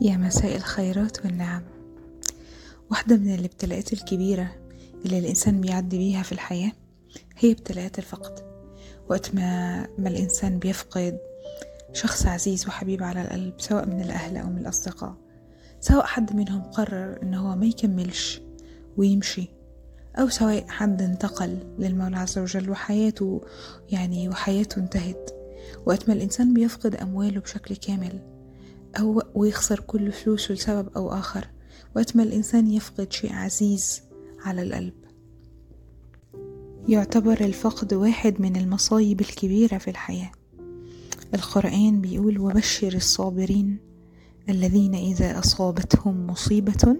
يا مساء الخيرات والنعم. واحدة من الابتلاءات الكبيرة اللي الإنسان بيعدي بيها في الحياة هي ابتلاءات الفقد. وقت ما, ما الإنسان بيفقد شخص عزيز وحبيب على القلب سواء من الأهل أو من الأصدقاء سواء حد منهم قرر إن هو ما يكملش ويمشي أو سواء حد انتقل للمولى عز وجل وحياته يعني وحياته انتهت. وقت ما الإنسان بيفقد أمواله بشكل كامل أو ويخسر كل فلوسه لسبب أو آخر. وقت ما الإنسان يفقد شيء عزيز على القلب. يعتبر الفقد واحد من المصايب الكبيرة في الحياة. القرآن بيقول وبشر الصابرين الذين إذا أصابتهم مصيبة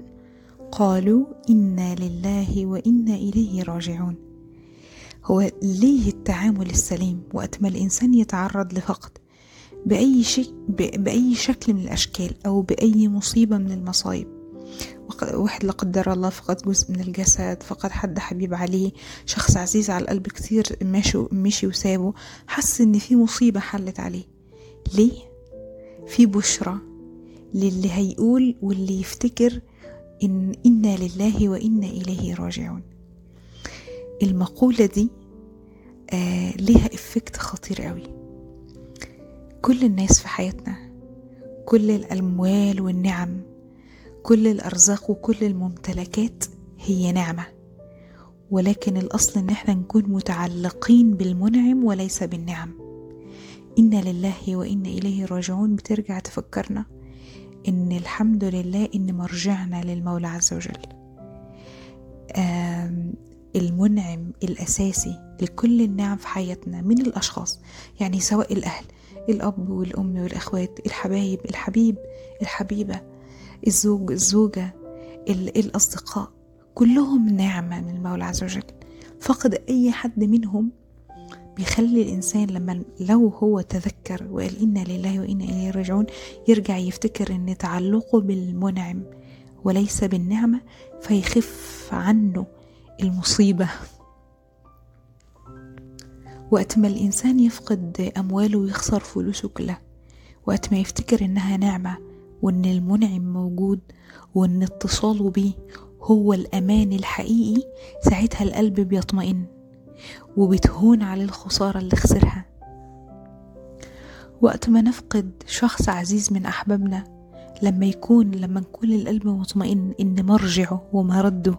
قالوا إنا لله وإنا إليه راجعون. هو ليه التعامل السليم؟ وقت ما الإنسان يتعرض لفقد. بأي شيء بأي شكل من الأشكال أو بأي مصيبة من المصايب. واحد لا قدر الله فقد جزء من الجسد فقد حد حبيب عليه شخص عزيز على القلب كتير ماشي مشي وسابه حس إن في مصيبة حلت عليه. ليه؟ في بشرى للي هيقول واللي يفتكر إن إنا لله وإنا إليه راجعون. المقولة دي آه ليها إفكت خطير قوي كل الناس في حياتنا كل الأموال والنعم كل الأرزاق وكل الممتلكات هي نعمة. ولكن الأصل إن إحنا نكون متعلقين بالمنعم وليس بالنعم. إنا لله وإنا إليه راجعون. بترجع تفكرنا إن الحمد لله إن مرجعنا للمولى عز وجل. المنعم الأساسي لكل النعم في حياتنا من الأشخاص يعني سواء الأهل الأب والأم والأخوات الحبايب الحبيب الحبيبة الزوج الزوجة الأصدقاء كلهم نعمة من المولى عز وجل. فقد أي حد منهم بيخلي الإنسان لما لو هو تذكر وقال إنا لله وإنا إليه راجعون يرجع يفتكر إن تعلقه بالمنعم وليس بالنعمة فيخف عنه المصيبة. وقت ما الإنسان يفقد أمواله ويخسر فلوسه كلها. وقت ما يفتكر إنها نعمة وإن المنعم موجود وإن اتصاله بيه هو الأمان الحقيقي ساعتها القلب بيطمئن وبتهون على الخسارة اللي خسرها. وقت ما نفقد شخص عزيز من أحبابنا لما يكون لما نكون القلب مطمئن إن مرجعه ومرده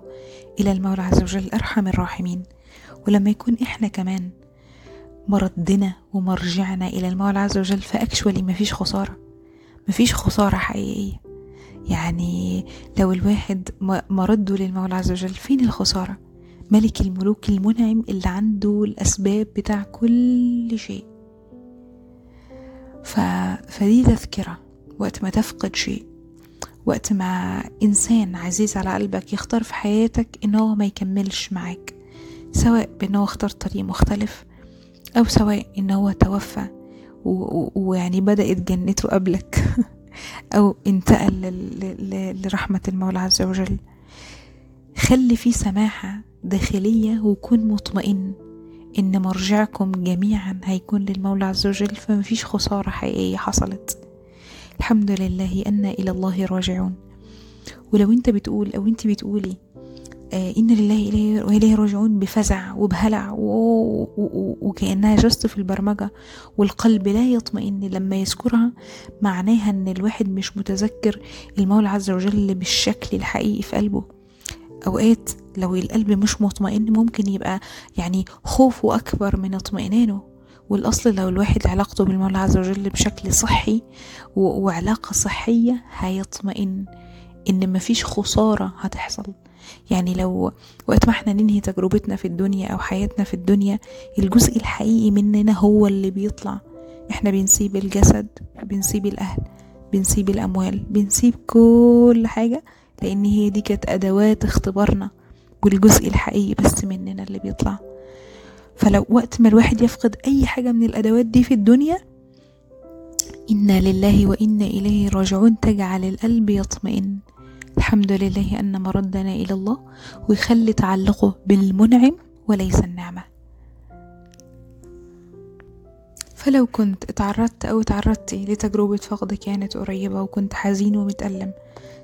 إلى المولى عز وجل أرحم الراحمين. ولما يكون إحنا كمان مردنا ومرجعنا إلى المولى عز وجل فأكشولي مفيش خسارة. مفيش خسارة حقيقية. يعني لو الواحد مرده للمولى عز وجل فين الخسارة؟ ملك الملوك المنعم اللي عنده الأسباب بتاع كل شيء. ف... فدي تذكرة. وقت ما تفقد شيء وقت ما إنسان عزيز على قلبك يختار في حياتك إنه ما يكملش معاك سواء بأنه اختار طريق مختلف أو سواء إنه هو توفى ويعني بدأت جنته قبلك أو انتقل لرحمة المولى عز وجل. خلي فيه سماحة داخلية وكن مطمئن إن مرجعكم جميعا هيكون للمولى عز وجل فمفيش خسارة حقيقية حصلت. الحمد لله أن إلى الله راجعون. ولو أنت بتقول أو أنت بتقولي إن لله وإليه راجعون بفزع وبهلع وكأنها جست في البرمجة. والقلب لا يطمئن لما يذكرها. معناها إن الواحد مش متذكر المولى عز وجل بالشكل الحقيقي في قلبه. أوقات لو القلب مش مطمئن ممكن يبقى يعني خوفه أكبر من اطمئنانه. والأصل لو الواحد علاقته بالمولى عز وجل بشكل صحي وعلاقة صحية هيطمئن إن مفيش خسارة هتحصل. يعني لو وقت ما إحنا ننهي تجربتنا في الدنيا أو حياتنا في الدنيا الجزء الحقيقي مننا هو اللي بيطلع. إحنا بنسيب الجسد بنسيب الأهل بنسيب الأموال بنسيب كل حاجة لأن هي دي كانت أدوات اختبارنا والجزء الحقيقي بس مننا اللي بيطلع. فلو وقت ما الواحد يفقد أي حاجة من الأدوات دي في الدنيا إنا لله وإنا إليه راجعون تجعل القلب يطمئن. الحمد لله أن مردنا إلى الله ويخلي تعلقه بالمنعم وليس النعمة. فلو كنت اتعرضت أو تعرضتي لتجربة فقد كانت قريبة وكنت حزين ومتألم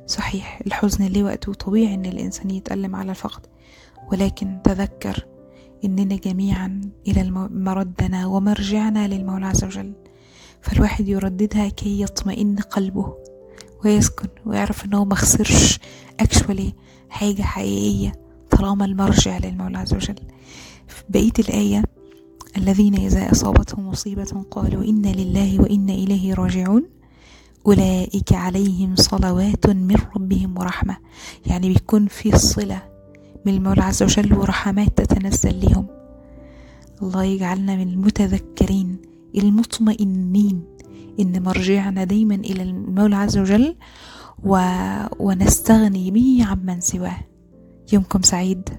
صحيح الحزن ليه وقت وطبيعي إن الإنسان يتألم على الفقد ولكن تذكر إننا جميعا إلى مردنا ومرجعنا للمولى عز وجل. فالواحد يرددها كي يطمئن قلبه. ويسكن ويعرف إنه ما خسرش اكشولي حاجة حقيقية طالما المرجع للمولى عز وجل. بقية الآية الذين إذا أصابتهم مصيبة قالوا إنا لله وإنا إليه راجعون. أولئك عليهم صلوات من ربهم ورحمة. يعني بيكون في صلة من المولى عز وجل ورحمات تتنزل لهم الله يجعلنا من المتذكرين المطمئنين. إن مرجعنا دايما إلى المولى عز وجل و... ونستغني به عمن سواه. يومكم سعيد.